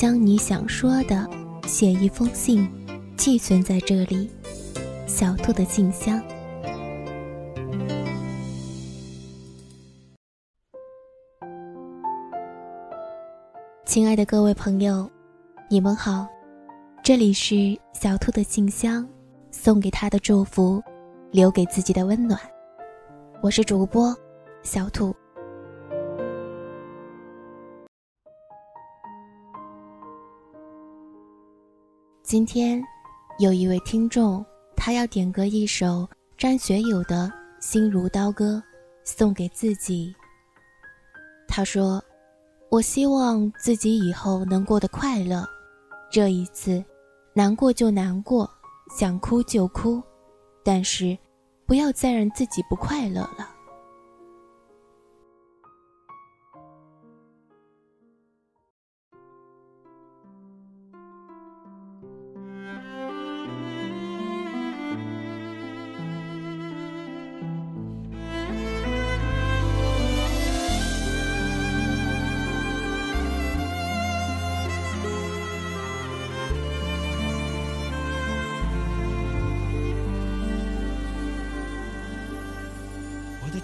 将你想说的写一封信，寄存在这里。小兔的信箱。亲爱的各位朋友，你们好，这里是小兔的信箱，送给他的祝福，留给自己的温暖。我是主播小兔。今天有一位听众，他要点歌一首张学友的《心如刀割》，送给自己。他说。我希望自己以后能过得快乐，这一次，难过就难过，想哭就哭，但是，不要再让自己不快乐了。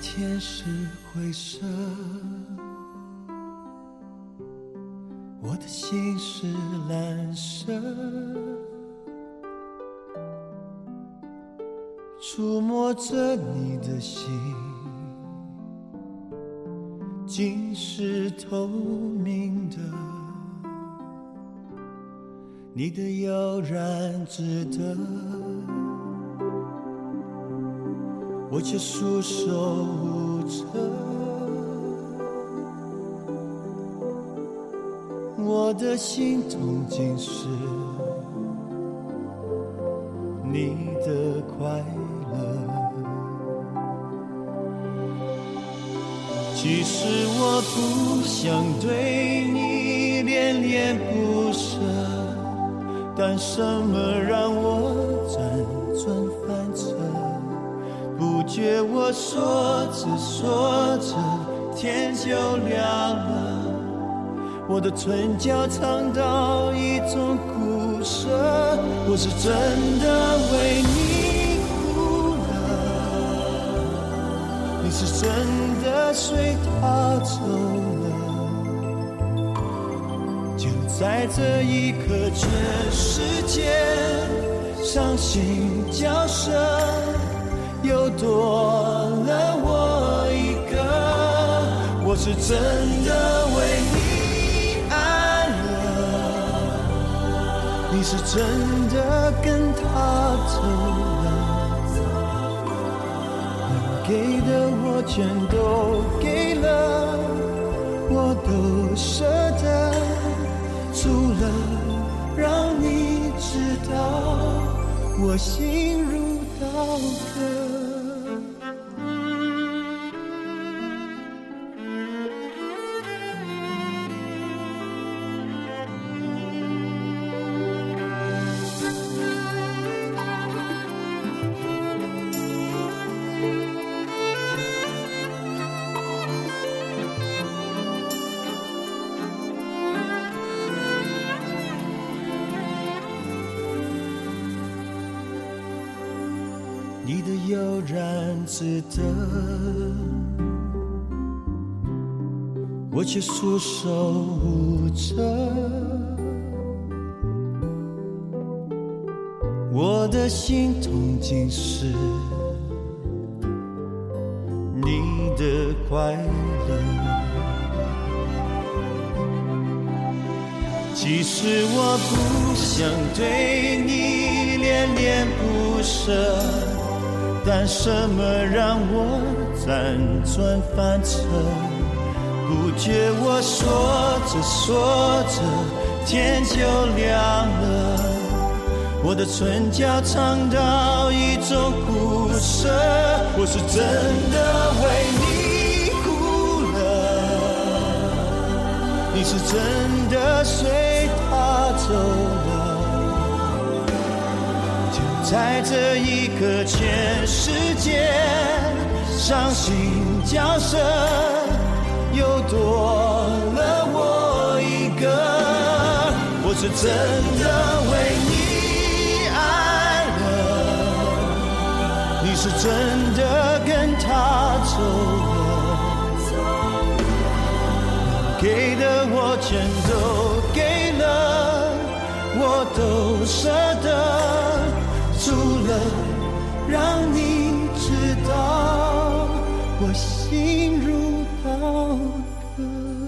天是灰色，我的心是蓝色。触摸着你的心，竟是透明的。你的悠然自得。我却束手无策，我的心痛竟是你的快乐。其实我不想对你恋恋不舍，但什么让我辗转反？觉我说着说着，天就亮了。我的唇角尝到一种苦涩，我是真的为你哭了，你是真的随他走了。就在这一刻，全世界伤心交涉。又多了我一个，我是真的为你爱了，你是真的跟他走了，能给的我全都给了，我都舍得，除了让你知道我心如刀割。悠然自得，我却束手无策。我的心痛竟是你的快乐。其实我不想对你恋恋不舍。但什么让我辗转反侧？不觉我说着说着，天就亮了。我的唇角尝到一种苦涩，我是真的为你哭了，你是真的随他走了。就在这一刻，全世界伤心角色，又多了我一个。我是真的为你爱了，你是真的跟他走了，给的我全都给了，我都舍得，除了让你知道。我心如刀割。